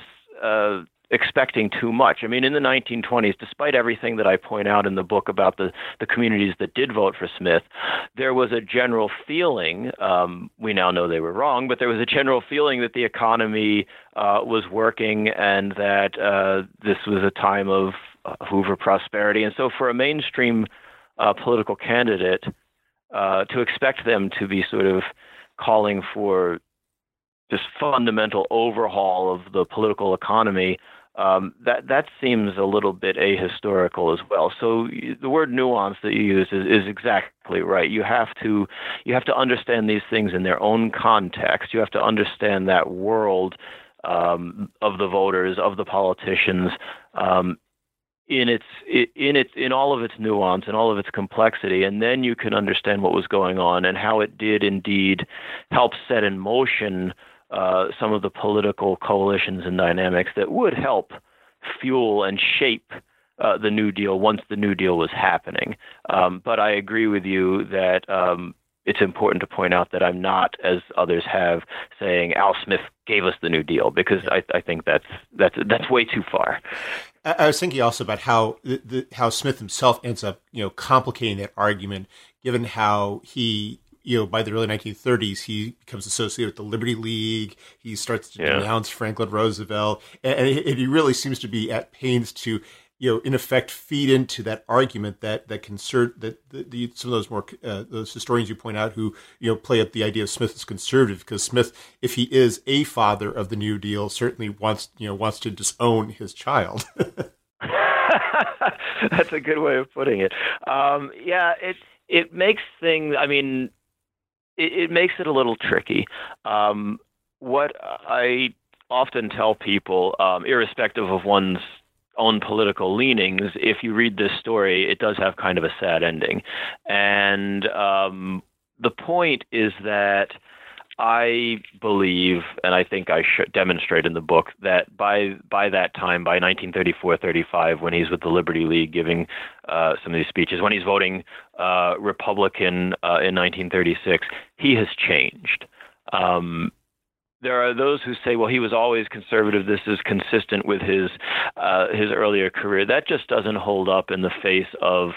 [SPEAKER 2] uh, expecting too much. I mean, in the 1920s, despite everything that I point out in the book about the the communities that did vote for Smith, there was a general feeling. Um, we now know they were wrong, but there was a general feeling that the economy uh, was working and that uh, this was a time of uh, Hoover prosperity. And so, for a mainstream uh, political candidate uh, to expect them to be sort of calling for this fundamental overhaul of the political economy, um, that that seems a little bit ahistorical as well. So the word nuance that you use is, is exactly right. You have to you have to understand these things in their own context. You have to understand that world um, of the voters, of the politicians, um, in its in its in all of its nuance and all of its complexity and then you can understand what was going on and how it did indeed help set in motion uh, some of the political coalitions and dynamics that would help fuel and shape uh, the New Deal once the New Deal was happening. Um, but I agree with you that um, it's important to point out that I'm not, as others have, saying Al Smith gave us the New Deal because I, I think that's that's that's way too far.
[SPEAKER 1] I was thinking also about how the, the, how Smith himself ends up, you know, complicating that argument, given how he, you know, by the early 1930s, he becomes associated with the Liberty League. He starts to yeah. denounce Franklin Roosevelt, and, and, he really seems to be at pains to you know, in effect, feed into that argument that that concern that the, the, some of those more uh, those historians you point out who you know play up the idea of Smith as conservative because Smith, if he is a father of the New Deal, certainly wants you know wants to disown his child.
[SPEAKER 2] That's a good way of putting it. Um, yeah, it it makes things. I mean, it, it makes it a little tricky. Um, what I often tell people, um, irrespective of one's own political leanings, if you read this story, it does have kind of a sad ending. And um, the point is that I believe, and I think I should demonstrate in the book, that by by that time, by 1934-35, when he's with the Liberty League giving uh, some of these speeches, when he's voting uh, Republican uh, in 1936, he has changed. Um, there are those who say, well, he was always conservative. This is consistent with his uh, his earlier career. That just doesn't hold up in the face of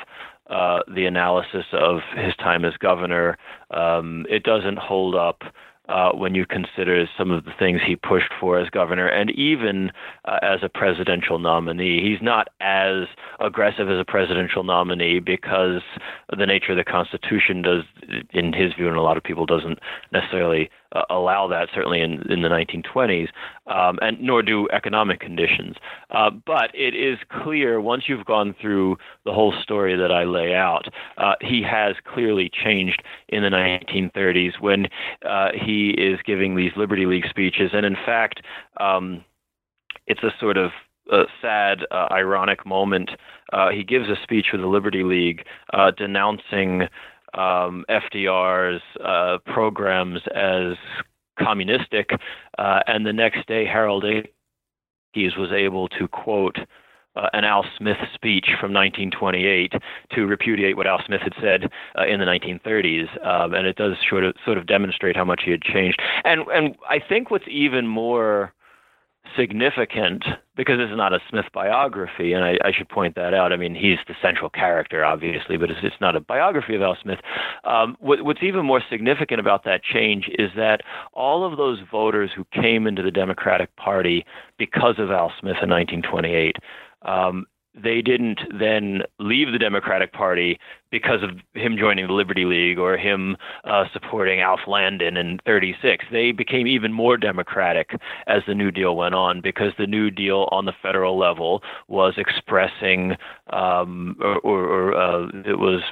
[SPEAKER 2] uh, the analysis of his time as governor. Um, it doesn't hold up uh, when you consider some of the things he pushed for as governor and even uh, as a presidential nominee. He's not as aggressive as a presidential nominee because the nature of the Constitution does, in his view, and a lot of people doesn't necessarily uh, allow that, certainly in, in the 1920s, um, and nor do economic conditions. Uh, but it is clear once you've gone through the whole story that I lay out, uh, he has clearly changed in the 1930s when uh, he is giving these Liberty League speeches. And in fact, um, it's a sort of a sad, uh, ironic moment. Uh, he gives a speech for the Liberty League uh, denouncing um, FDR's uh, programs as communistic, uh, and the next day Harold Ickes was able to quote uh, an Al Smith speech from 1928 to repudiate what Al Smith had said uh, in the 1930s, um, and it does sort of sort of demonstrate how much he had changed. And and I think what's even more significant because is not a Smith biography, and I, I, should point that out. I mean, he's the central character, obviously, but it's, it's not a biography of Al Smith. Um, what, what's even more significant about that change is that all of those voters who came into the Democratic Party because of Al Smith in 1928. Um, they didn't then leave the Democratic Party because of him joining the Liberty League or him uh, supporting Alf Landon in 36. They became even more democratic as the New Deal went on because the New Deal on the federal level was expressing um, or, or, uh, it was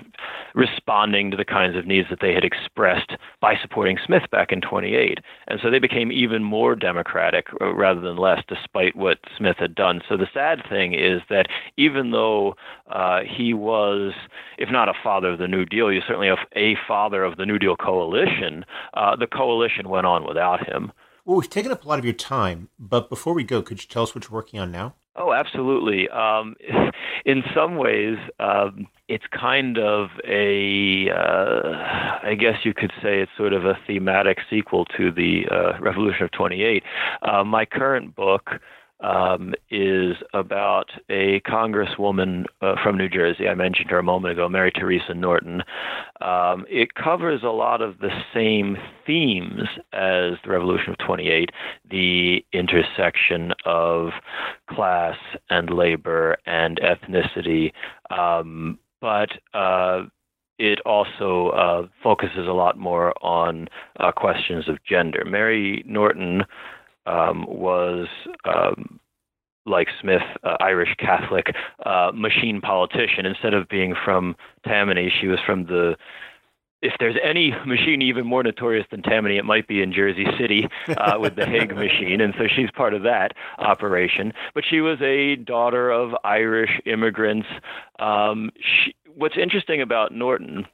[SPEAKER 2] responding to the kinds of needs that they had expressed by supporting Smith back in 28. And so they became even more democratic uh, rather than less, despite what Smith had done. So the sad thing is that even though uh, he was, if not a father of the New Deal, he was certainly a, a father of the New Deal coalition, uh, the coalition went on without him.
[SPEAKER 1] Well, we've taken up a lot of your time, but before we go, could you tell us what you're working on now?
[SPEAKER 2] Oh, absolutely. Um, in some ways, um, it's kind of a, uh, I guess you could say it's sort of a thematic sequel to the uh, Revolution of 28. Uh, my current book um, is about a congresswoman uh, from New Jersey. I mentioned her a moment ago, Mary Teresa Norton. Um, it covers a lot of the same themes as the Revolution of 28 the intersection of class and labor and ethnicity. Um, but uh, it also uh, focuses a lot more on uh, questions of gender. Mary Norton um, was um, like Smith, uh, Irish Catholic, uh, machine politician. Instead of being from Tammany, she was from the. If there's any machine even more notorious than Tammany, it might be in Jersey City uh, with the Hague machine, and so she's part of that operation. But she was a daughter of Irish immigrants. Um, she, what's interesting about Norton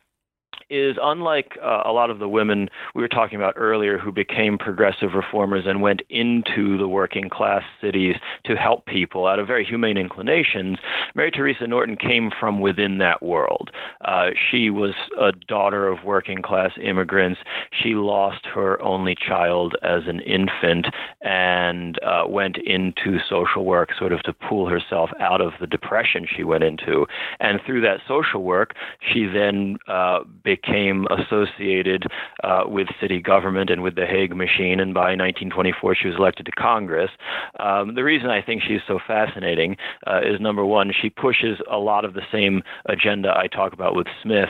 [SPEAKER 2] is unlike uh, a lot of the women we were talking about earlier who became progressive reformers and went into the working class cities to help people out of very humane inclinations, Mary Teresa Norton came from within that world. Uh, she was a daughter of working class immigrants. She lost her only child as an infant and uh, went into social work sort of to pull herself out of the depression she went into. And through that social work, she then uh, became associated uh, with city government and with the Hague machine. And by 1924, she was elected to Congress. Um, the reason I think she's so fascinating uh, is number one, she pushes a lot of the same agenda I talk about with Smith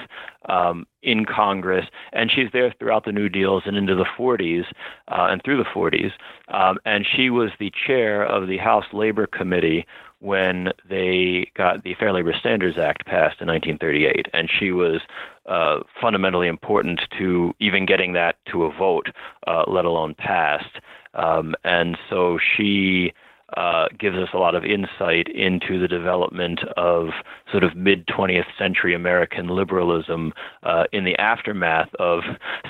[SPEAKER 2] um, in Congress, and she's there throughout the New Deals and into the 40s uh, and through the 40s. Um, and she was the chair of the House Labor Committee when they got the Fair Labor Standards Act passed in 1938, and she was uh, fundamentally important to even getting that to a vote, uh, let alone passed. Um, and so she uh, gives us a lot of insight into the development of sort of mid 20th century American liberalism uh, in the aftermath of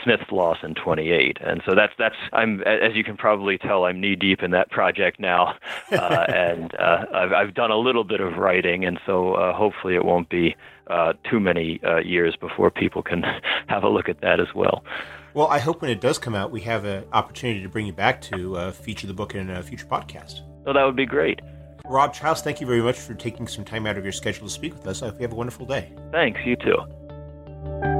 [SPEAKER 2] Smith's loss in 28. And so that's that's I'm as you can probably tell I'm knee deep in that project now, uh, and uh, I've I've done a little bit of writing, and so uh, hopefully it won't be uh, too many years before people can have a look at that as well.
[SPEAKER 1] Well, I hope when it does come out, we have an opportunity to bring you back to feature the book in a future podcast.
[SPEAKER 2] So that would be great.
[SPEAKER 1] Rob Chiles, thank you very much for taking some time out of your schedule to speak with us. I hope you have a wonderful day.
[SPEAKER 2] Thanks, you too.